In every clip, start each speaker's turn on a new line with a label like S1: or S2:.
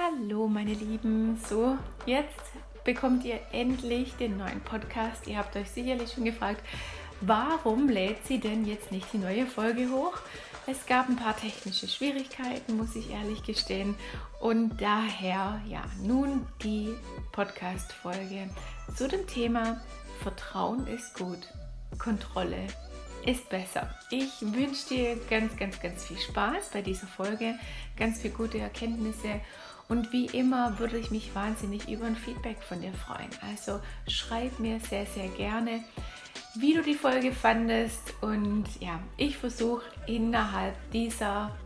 S1: Hallo meine Lieben, so jetzt bekommt ihr endlich den neuen Podcast. Ihr habt euch sicherlich schon gefragt, warum lädt sie denn jetzt nicht die neue Folge hoch? Es gab ein paar technische Schwierigkeiten, muss ich ehrlich gestehen. Und daher, ja, nun die Podcast-Folge zu dem Thema Vertrauen ist gut, Kontrolle ist besser. Ich wünsche dir ganz, ganz, ganz viel Spaß bei dieser Folge, ganz viele gute Erkenntnisse und wie immer würde ich mich wahnsinnig über ein Feedback von dir freuen. Also schreib mir sehr, sehr gerne, wie du die Folge fandest. Und ja, ich versuche innerhalb dieser,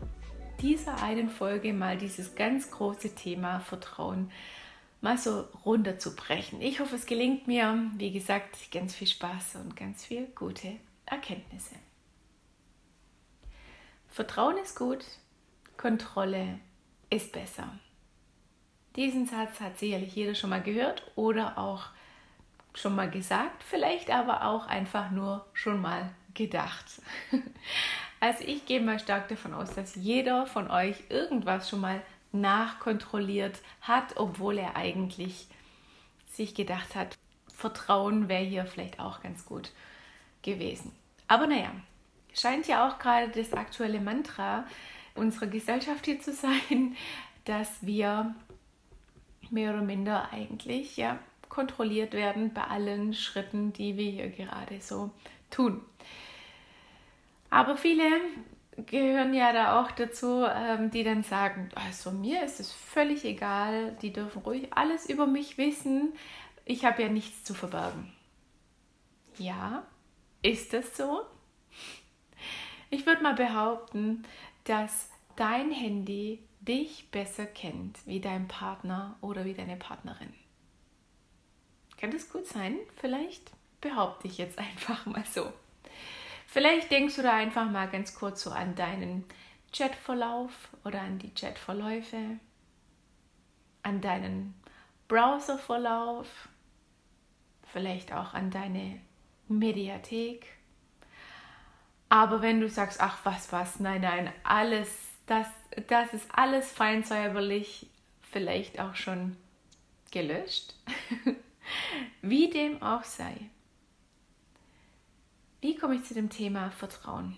S1: dieser einen Folge mal dieses ganz große Thema Vertrauen mal so runterzubrechen. Ich hoffe, es gelingt mir. Wie gesagt, ganz viel Spaß und ganz viel gute Erkenntnisse. Vertrauen ist gut, Kontrolle ist besser. Diesen Satz hat sicherlich jeder schon mal gehört oder auch schon mal gesagt, vielleicht aber auch einfach nur schon mal gedacht. Also ich gehe mal stark davon aus, dass jeder von euch irgendwas schon mal nachkontrolliert hat, obwohl er eigentlich sich gedacht hat, Vertrauen wäre hier vielleicht auch ganz gut gewesen. Aber naja, scheint ja auch gerade das aktuelle Mantra unserer Gesellschaft hier zu sein, dass wir mehr oder minder eigentlich ja kontrolliert werden bei allen Schritten, die wir hier gerade so tun. Aber viele gehören ja da auch dazu, ähm, die dann sagen, also mir ist es völlig egal, die dürfen ruhig alles über mich wissen, ich habe ja nichts zu verbergen. Ja, ist das so? Ich würde mal behaupten, dass dein Handy dich besser kennt wie dein Partner oder wie deine Partnerin. Kann das gut sein? Vielleicht behaupte ich jetzt einfach mal so. Vielleicht denkst du da einfach mal ganz kurz so an deinen Chatverlauf oder an die Chatverläufe, an deinen Browserverlauf, vielleicht auch an deine Mediathek. Aber wenn du sagst, ach was, was, nein, nein, alles das, das ist alles fein säuberlich, vielleicht auch schon gelöscht. Wie dem auch sei. Wie komme ich zu dem Thema Vertrauen?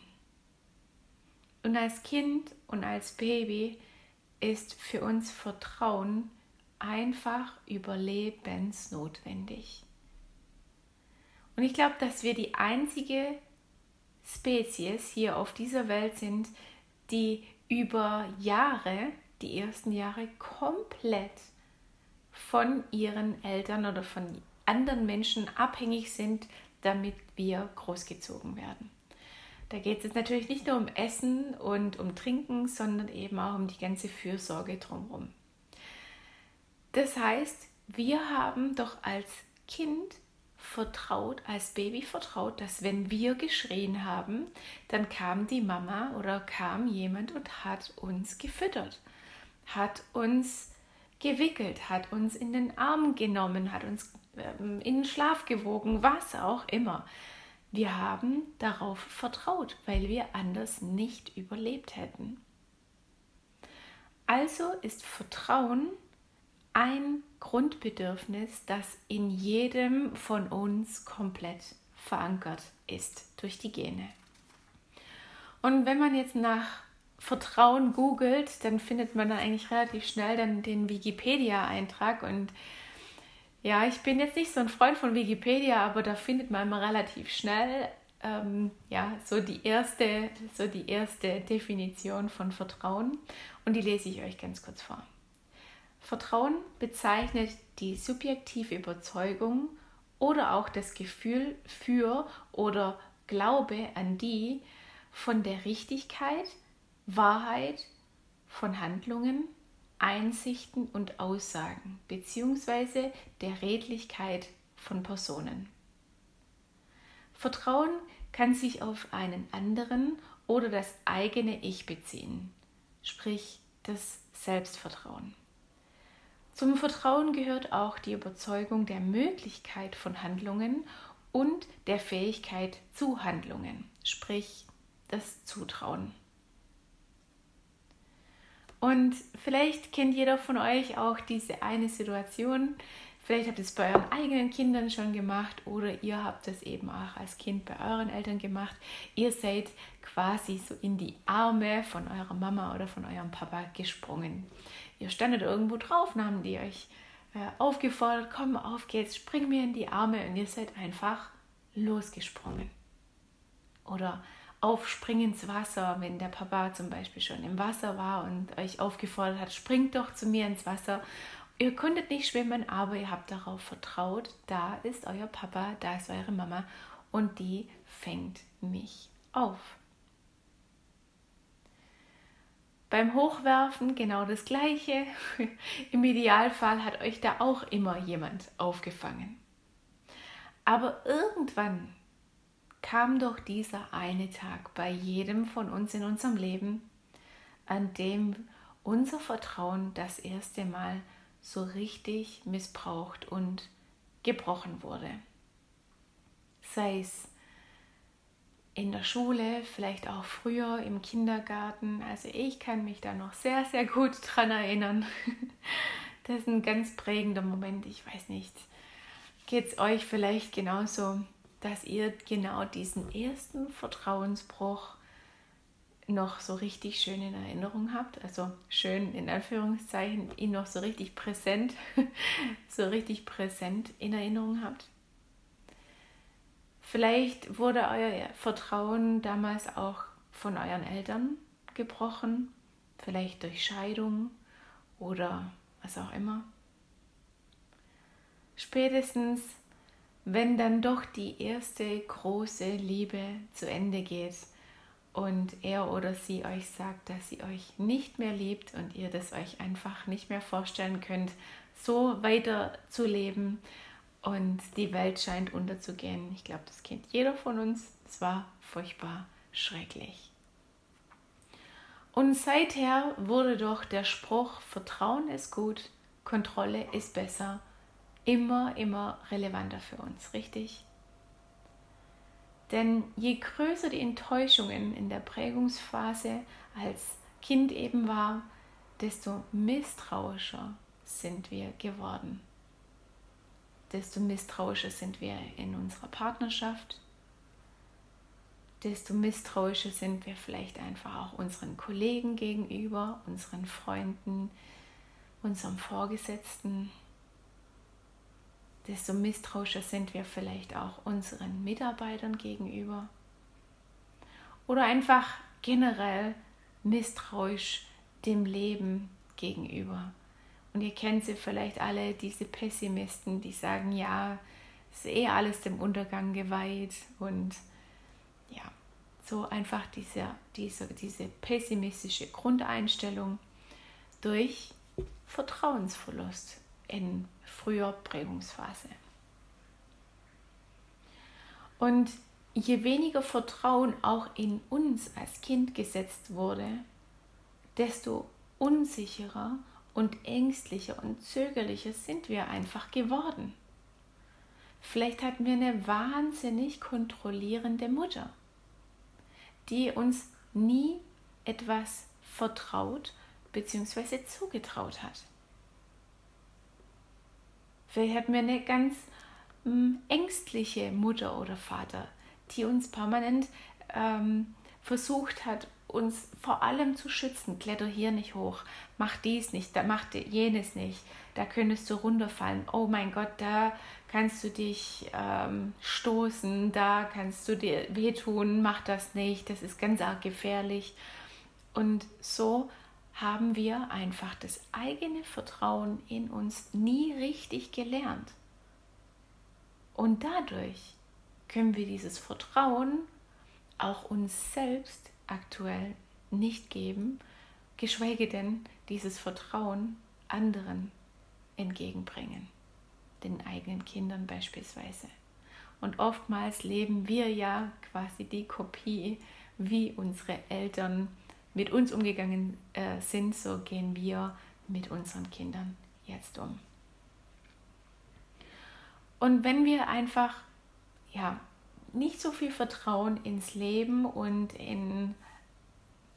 S1: Und als Kind und als Baby ist für uns Vertrauen einfach überlebensnotwendig. Und ich glaube, dass wir die einzige Spezies hier auf dieser Welt sind, die über Jahre, die ersten Jahre, komplett von ihren Eltern oder von anderen Menschen abhängig sind, damit wir großgezogen werden. Da geht es jetzt natürlich nicht nur um Essen und um Trinken, sondern eben auch um die ganze Fürsorge drumherum. Das heißt, wir haben doch als Kind vertraut, als Baby vertraut, dass wenn wir geschrien haben, dann kam die Mama oder kam jemand und hat uns gefüttert, hat uns gewickelt, hat uns in den Arm genommen, hat uns ähm, in den Schlaf gewogen, was auch immer. Wir haben darauf vertraut, weil wir anders nicht überlebt hätten. Also ist Vertrauen ein Grundbedürfnis, das in jedem von uns komplett verankert ist durch die Gene. Und wenn man jetzt nach Vertrauen googelt, dann findet man da eigentlich relativ schnell dann den Wikipedia-Eintrag und ja, ich bin jetzt nicht so ein Freund von Wikipedia, aber da findet man immer relativ schnell ähm, ja, so die erste, so die erste Definition von Vertrauen und die lese ich euch ganz kurz vor. Vertrauen bezeichnet die subjektive Überzeugung oder auch das Gefühl für oder Glaube an die von der Richtigkeit, Wahrheit von Handlungen, Einsichten und Aussagen bzw. der Redlichkeit von Personen. Vertrauen kann sich auf einen anderen oder das eigene Ich beziehen, sprich das Selbstvertrauen. Zum Vertrauen gehört auch die Überzeugung der Möglichkeit von Handlungen und der Fähigkeit zu Handlungen, sprich das Zutrauen. Und vielleicht kennt jeder von euch auch diese eine Situation. Vielleicht habt ihr es bei euren eigenen Kindern schon gemacht oder ihr habt es eben auch als Kind bei euren Eltern gemacht. Ihr seid quasi so in die Arme von eurer Mama oder von eurem Papa gesprungen. Ihr standet irgendwo drauf, nahmen die euch äh, aufgefordert, komm, auf geht's, spring mir in die Arme und ihr seid einfach losgesprungen. Oder aufspringen ins Wasser, wenn der Papa zum Beispiel schon im Wasser war und euch aufgefordert hat, springt doch zu mir ins Wasser. Ihr konntet nicht schwimmen, aber ihr habt darauf vertraut, da ist euer Papa, da ist eure Mama und die fängt mich auf. Beim Hochwerfen genau das gleiche. Im Idealfall hat euch da auch immer jemand aufgefangen. Aber irgendwann kam doch dieser eine Tag bei jedem von uns in unserem Leben, an dem unser Vertrauen das erste Mal so richtig missbraucht und gebrochen wurde. Sei es in der Schule, vielleicht auch früher im Kindergarten. Also ich kann mich da noch sehr, sehr gut dran erinnern. Das ist ein ganz prägender Moment. Ich weiß nicht, geht es euch vielleicht genauso? dass ihr genau diesen ersten Vertrauensbruch noch so richtig schön in Erinnerung habt, also schön in Anführungszeichen, ihn noch so richtig präsent, so richtig präsent in Erinnerung habt. Vielleicht wurde euer Vertrauen damals auch von euren Eltern gebrochen, vielleicht durch Scheidung oder was auch immer. Spätestens wenn dann doch die erste große Liebe zu Ende geht und er oder sie euch sagt, dass sie euch nicht mehr liebt und ihr das euch einfach nicht mehr vorstellen könnt, so weiter zu leben und die Welt scheint unterzugehen. Ich glaube, das kennt jeder von uns. Es war furchtbar schrecklich. Und seither wurde doch der Spruch Vertrauen ist gut, Kontrolle ist besser immer, immer relevanter für uns, richtig? Denn je größer die Enttäuschungen in der Prägungsphase als Kind eben war, desto misstrauischer sind wir geworden. Desto misstrauischer sind wir in unserer Partnerschaft, desto misstrauischer sind wir vielleicht einfach auch unseren Kollegen gegenüber, unseren Freunden, unserem Vorgesetzten, desto misstrauischer sind wir vielleicht auch unseren Mitarbeitern gegenüber. Oder einfach generell misstrauisch dem Leben gegenüber. Und ihr kennt sie vielleicht alle, diese Pessimisten, die sagen, ja, ist eh alles dem Untergang geweiht. Und ja, so einfach diese, diese, diese pessimistische Grundeinstellung durch Vertrauensverlust in früher Prägungsphase. Und je weniger Vertrauen auch in uns als Kind gesetzt wurde, desto unsicherer und ängstlicher und zögerlicher sind wir einfach geworden. Vielleicht hatten wir eine wahnsinnig kontrollierende Mutter, die uns nie etwas vertraut bzw. zugetraut hat. Vielleicht hatten wir eine ganz ähm, ängstliche Mutter oder Vater, die uns permanent ähm, versucht hat, uns vor allem zu schützen. Kletter hier nicht hoch, mach dies nicht, da mach jenes nicht, da könntest du runterfallen. Oh mein Gott, da kannst du dich ähm, stoßen, da kannst du dir wehtun, mach das nicht, das ist ganz arg gefährlich. Und so haben wir einfach das eigene Vertrauen in uns nie richtig gelernt. Und dadurch können wir dieses Vertrauen auch uns selbst aktuell nicht geben, geschweige denn dieses Vertrauen anderen entgegenbringen, den eigenen Kindern beispielsweise. Und oftmals leben wir ja quasi die Kopie, wie unsere Eltern mit uns umgegangen äh, sind, so gehen wir mit unseren Kindern jetzt um. Und wenn wir einfach ja, nicht so viel Vertrauen ins Leben und in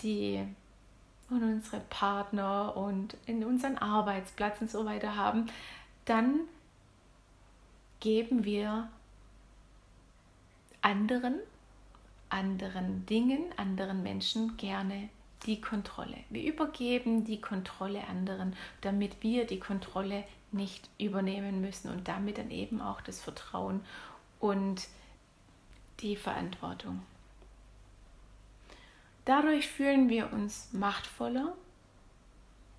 S1: die und unsere Partner und in unseren Arbeitsplatz und so weiter haben, dann geben wir anderen, anderen Dingen, anderen Menschen gerne die Kontrolle. Wir übergeben die Kontrolle anderen, damit wir die Kontrolle nicht übernehmen müssen und damit dann eben auch das Vertrauen und die Verantwortung. Dadurch fühlen wir uns machtvoller,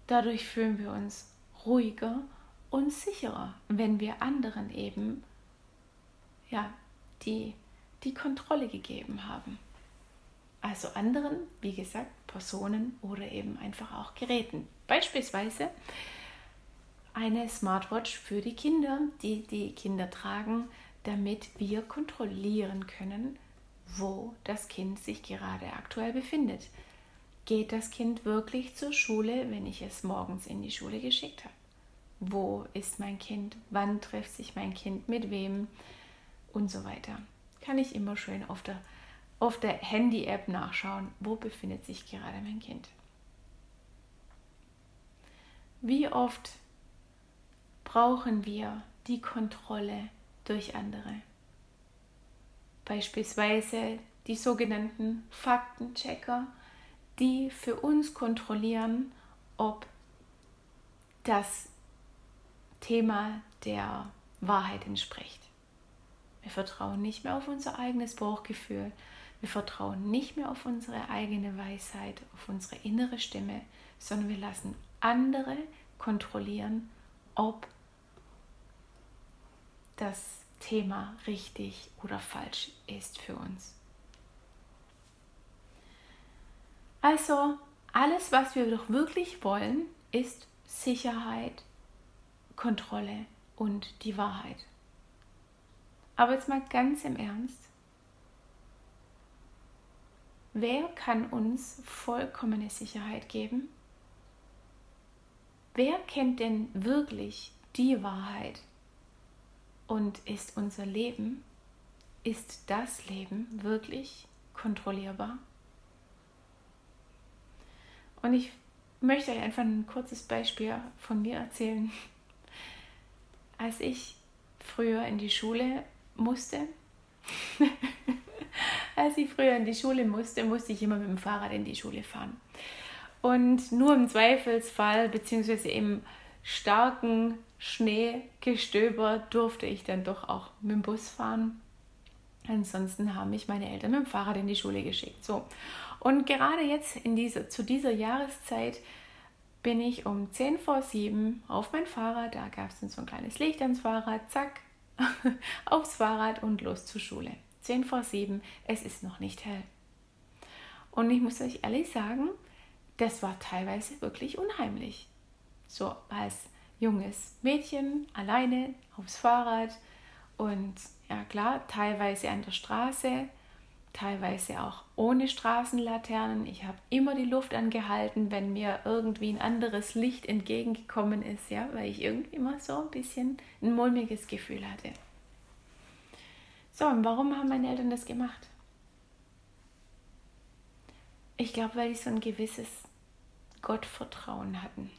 S1: dadurch fühlen wir uns ruhiger und sicherer, wenn wir anderen eben ja, die, die Kontrolle gegeben haben. Also anderen, wie gesagt, Personen oder eben einfach auch Geräten. Beispielsweise eine Smartwatch für die Kinder, die die Kinder tragen, damit wir kontrollieren können, wo das Kind sich gerade aktuell befindet. Geht das Kind wirklich zur Schule, wenn ich es morgens in die Schule geschickt habe? Wo ist mein Kind? Wann trifft sich mein Kind mit wem? Und so weiter. Kann ich immer schön auf der, auf der Handy-App nachschauen, wo befindet sich gerade mein Kind. Wie oft brauchen wir die Kontrolle durch andere? beispielsweise die sogenannten Faktenchecker, die für uns kontrollieren, ob das Thema der Wahrheit entspricht. Wir vertrauen nicht mehr auf unser eigenes Bauchgefühl, wir vertrauen nicht mehr auf unsere eigene Weisheit, auf unsere innere Stimme, sondern wir lassen andere kontrollieren, ob das Thema richtig oder falsch ist für uns. Also alles, was wir doch wirklich wollen, ist Sicherheit, Kontrolle und die Wahrheit. Aber jetzt mal ganz im Ernst. Wer kann uns vollkommene Sicherheit geben? Wer kennt denn wirklich die Wahrheit? Und ist unser Leben, ist das Leben wirklich kontrollierbar? Und ich möchte euch einfach ein kurzes Beispiel von mir erzählen. Als ich früher in die Schule musste, als ich früher in die Schule musste, musste ich immer mit dem Fahrrad in die Schule fahren. Und nur im Zweifelsfall, beziehungsweise im starken Schneegestöber durfte ich dann doch auch mit dem Bus fahren. Ansonsten haben mich meine Eltern mit dem Fahrrad in die Schule geschickt. So. Und gerade jetzt in dieser, zu dieser Jahreszeit bin ich um 10 vor 7 auf mein Fahrrad. Da gab es dann so ein kleines Licht ans Fahrrad. Zack, aufs Fahrrad und los zur Schule. 10 vor 7, es ist noch nicht hell. Und ich muss euch ehrlich sagen, das war teilweise wirklich unheimlich. So als junges Mädchen alleine aufs Fahrrad und ja klar, teilweise an der Straße, teilweise auch ohne Straßenlaternen. Ich habe immer die Luft angehalten, wenn mir irgendwie ein anderes Licht entgegengekommen ist, ja, weil ich irgendwie immer so ein bisschen ein mulmiges Gefühl hatte. So, und warum haben meine Eltern das gemacht? Ich glaube, weil die so ein gewisses Gottvertrauen hatten.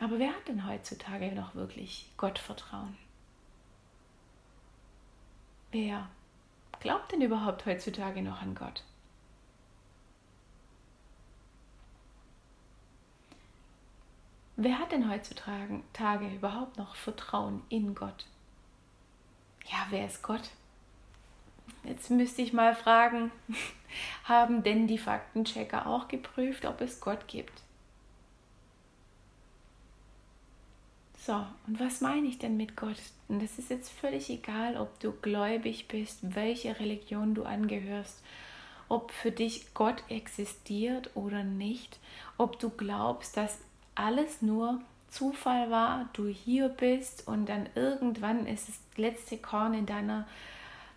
S1: Aber wer hat denn heutzutage noch wirklich Gottvertrauen? Wer glaubt denn überhaupt heutzutage noch an Gott? Wer hat denn heutzutage überhaupt noch Vertrauen in Gott? Ja, wer ist Gott? Jetzt müsste ich mal fragen, haben denn die Faktenchecker auch geprüft, ob es Gott gibt? So, und was meine ich denn mit Gott? Und das ist jetzt völlig egal, ob du gläubig bist, welche Religion du angehörst, ob für dich Gott existiert oder nicht, ob du glaubst, dass alles nur Zufall war, du hier bist und dann irgendwann ist das letzte Korn in deiner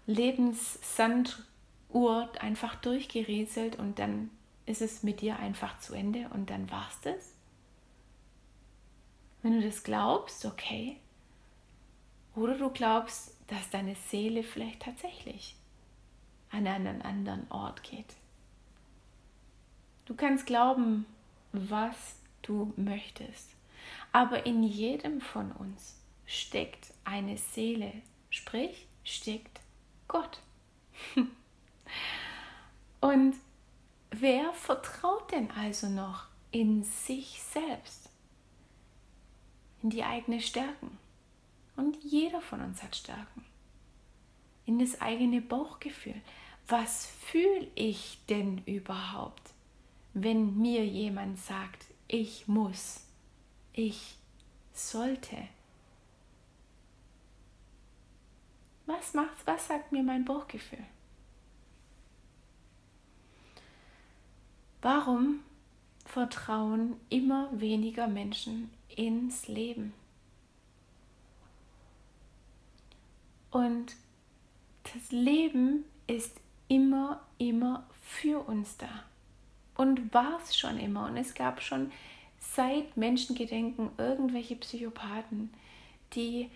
S1: Lebenssanduhr einfach durchgerieselt und dann ist es mit dir einfach zu Ende und dann war's das. Wenn du das glaubst, okay. Oder du glaubst, dass deine Seele vielleicht tatsächlich an einen anderen Ort geht. Du kannst glauben, was du möchtest. Aber in jedem von uns steckt eine Seele, sprich steckt Gott. Und wer vertraut denn also noch in sich selbst, in die eigenen Stärken? Und jeder von uns hat Stärken. In das eigene Bauchgefühl. Was fühle ich denn überhaupt, wenn mir jemand sagt, ich muss, ich sollte? Was macht, was sagt mir mein Bauchgefühl? Warum vertrauen immer weniger Menschen ins Leben? Und das Leben ist immer, immer für uns da. Und war es schon immer. Und es gab schon seit Menschengedenken irgendwelche Psychopathen, die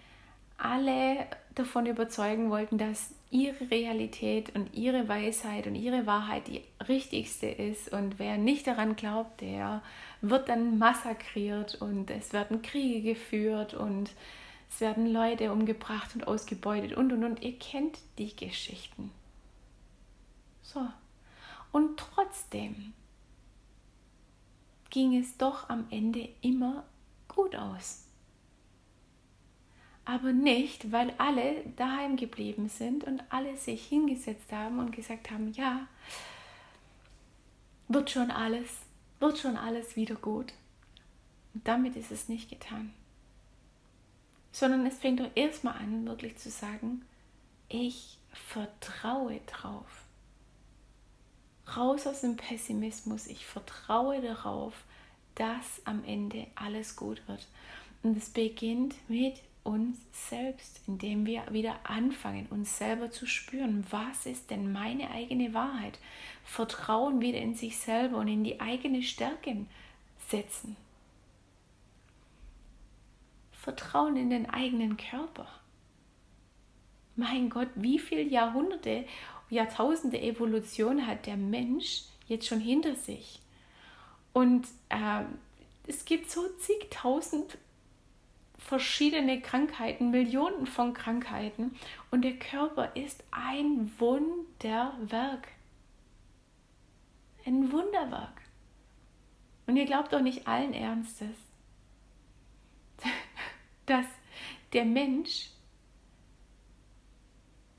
S1: alle davon überzeugen wollten, dass ihre Realität und ihre Weisheit und ihre Wahrheit die richtigste ist. Und wer nicht daran glaubt, der wird dann massakriert und es werden Kriege geführt und es werden Leute umgebracht und ausgebeutet und und und. Ihr kennt die Geschichten. So. Und trotzdem ging es doch am Ende immer gut aus. Aber nicht, weil alle daheim geblieben sind und alle sich hingesetzt haben und gesagt haben, ja, wird schon alles, wird schon alles wieder gut. Und damit ist es nicht getan sondern es fängt doch erstmal an, wirklich zu sagen, ich vertraue drauf. Raus aus dem Pessimismus, ich vertraue darauf, dass am Ende alles gut wird. Und es beginnt mit uns selbst, indem wir wieder anfangen, uns selber zu spüren, was ist denn meine eigene Wahrheit? Vertrauen wieder in sich selber und in die eigene Stärken setzen. Vertrauen in den eigenen Körper. Mein Gott, wie viele Jahrhunderte, Jahrtausende Evolution hat der Mensch jetzt schon hinter sich? Und äh, es gibt so zigtausend verschiedene Krankheiten, Millionen von Krankheiten und der Körper ist ein Wunderwerk. Ein Wunderwerk. Und ihr glaubt doch nicht allen Ernstes, dass der Mensch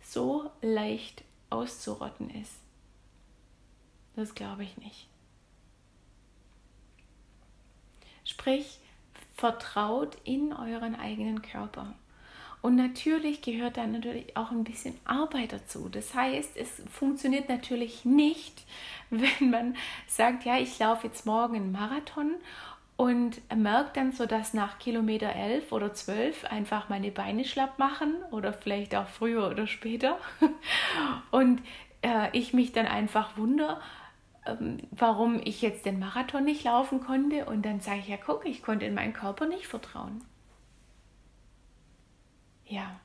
S1: so leicht auszurotten ist. Das glaube ich nicht. Sprich, vertraut in euren eigenen Körper. Und natürlich gehört da natürlich auch ein bisschen Arbeit dazu. Das heißt, es funktioniert natürlich nicht, wenn man sagt, ja, ich laufe jetzt morgen einen Marathon und merkt dann so, dass nach Kilometer 11 oder 12 einfach meine Beine schlapp machen oder vielleicht auch früher oder später und äh, ich mich dann einfach wundere, warum ich jetzt den Marathon nicht laufen konnte und dann sage ich, ja guck, ich konnte in meinen Körper nicht vertrauen. Ja,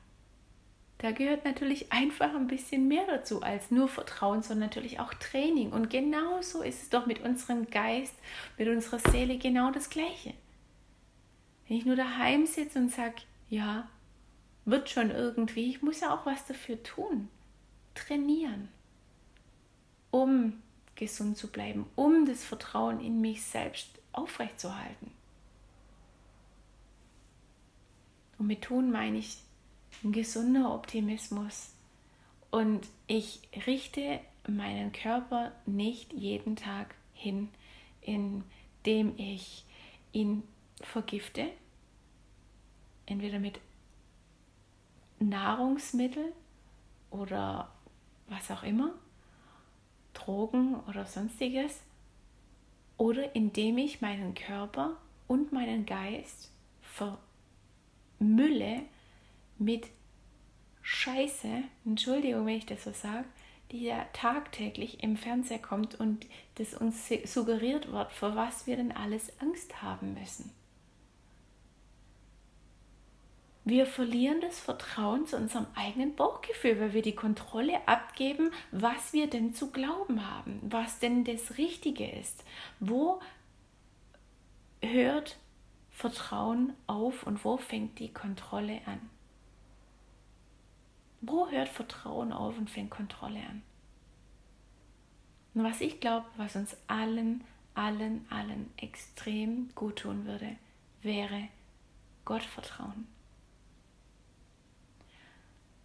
S1: da gehört natürlich einfach ein bisschen mehr dazu als nur Vertrauen, sondern natürlich auch Training. Und genauso ist es doch mit unserem Geist, mit unserer Seele genau das Gleiche. Wenn ich nur daheim sitze und sage, ja, wird schon irgendwie, ich muss ja auch was dafür tun. Trainieren, um gesund zu bleiben, um das Vertrauen in mich selbst aufrechtzuerhalten. Und mit tun meine ich ein gesunder Optimismus. Und ich richte meinen Körper nicht jeden Tag hin, indem ich ihn vergifte, entweder mit Nahrungsmittel oder was auch immer, Drogen oder sonstiges, oder indem ich meinen Körper und meinen Geist vermülle mit Scheiße, Entschuldigung, wenn ich das so sage, die ja tagtäglich im Fernseher kommt und das uns suggeriert wird, vor was wir denn alles Angst haben müssen. Wir verlieren das Vertrauen zu unserem eigenen Bauchgefühl, weil wir die Kontrolle abgeben, was wir denn zu glauben haben, was denn das Richtige ist. Wo hört Vertrauen auf und wo fängt die Kontrolle an? Wo hört Vertrauen auf und fängt Kontrolle an? Und was ich glaube, was uns allen, allen, allen extrem gut tun würde, wäre Gottvertrauen.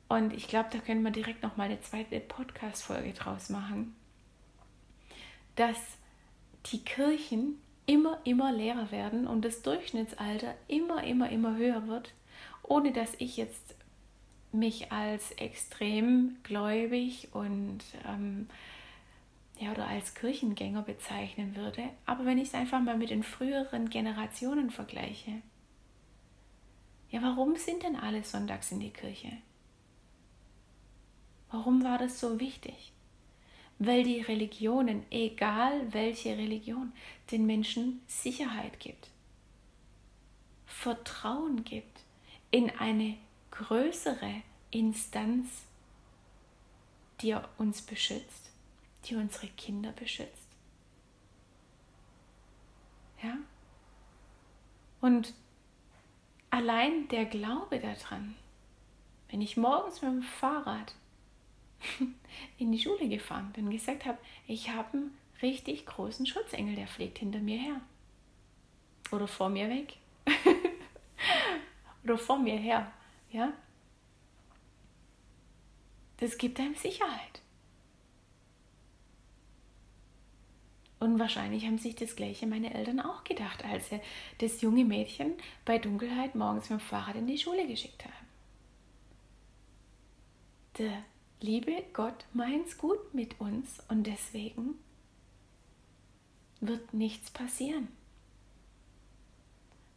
S1: Und ich glaube, da können wir direkt noch mal eine zweite Podcast-Folge draus machen, dass die Kirchen immer, immer leerer werden und das Durchschnittsalter immer, immer, immer höher wird, ohne dass ich jetzt mich als extrem gläubig und ähm, ja, oder als Kirchengänger bezeichnen würde. Aber wenn ich es einfach mal mit den früheren Generationen vergleiche, ja, warum sind denn alle sonntags in die Kirche? Warum war das so wichtig? Weil die Religionen, egal welche Religion, den Menschen Sicherheit gibt, Vertrauen gibt in eine größere Instanz, die uns beschützt, die unsere Kinder beschützt. Ja? Und allein der Glaube daran, wenn ich morgens mit dem Fahrrad in die Schule gefahren bin, gesagt habe, ich habe einen richtig großen Schutzengel, der fliegt hinter mir her. Oder vor mir weg. Oder vor mir her. Ja? Das gibt einem Sicherheit. Und wahrscheinlich haben sich das Gleiche meine Eltern auch gedacht, als sie das junge Mädchen bei Dunkelheit morgens mit dem Fahrrad in die Schule geschickt haben. Der liebe Gott meint's gut mit uns und deswegen wird nichts passieren.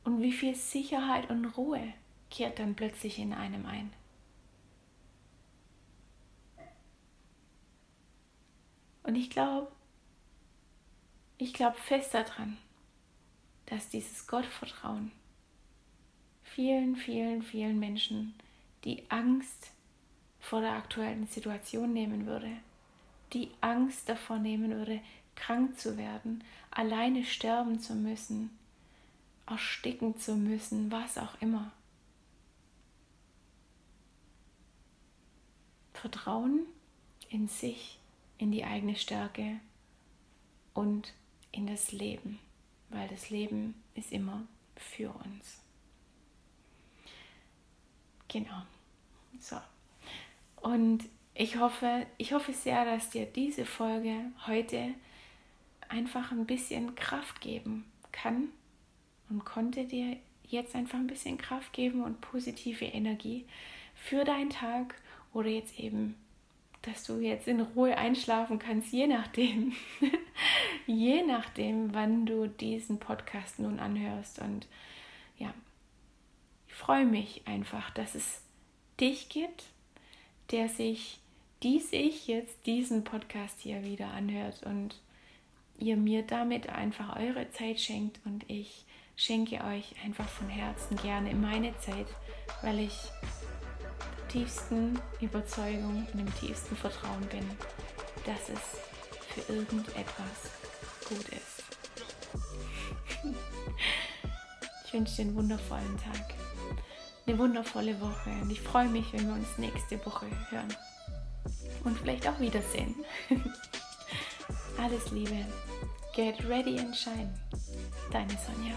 S1: Und wie viel Sicherheit und Ruhe kehrt dann plötzlich in einem ein. Und ich glaube, ich glaube fest daran, dass dieses Gottvertrauen vielen, vielen, vielen Menschen die Angst vor der aktuellen Situation nehmen würde, die Angst davor nehmen würde, krank zu werden, alleine sterben zu müssen, ersticken zu müssen, was auch immer. Vertrauen in sich, in die eigene Stärke und in das Leben, weil das Leben ist immer für uns. Genau. So. Und ich hoffe, ich hoffe sehr, dass dir diese Folge heute einfach ein bisschen Kraft geben kann und konnte dir jetzt einfach ein bisschen Kraft geben und positive Energie für deinen Tag oder jetzt eben, dass du jetzt in Ruhe einschlafen kannst, je nachdem, je nachdem, wann du diesen Podcast nun anhörst. Und ja, ich freue mich einfach, dass es dich gibt der sich, die sich jetzt diesen Podcast hier wieder anhört und ihr mir damit einfach eure Zeit schenkt und ich schenke euch einfach von Herzen gerne meine Zeit, weil ich der tiefsten Überzeugung und im tiefsten Vertrauen bin, dass es für irgendetwas gut ist. Ich wünsche dir einen wundervollen Tag eine wundervolle Woche und ich freue mich, wenn wir uns nächste Woche hören und vielleicht auch wiedersehen. Alles Liebe. Get ready and shine. Deine Sonja.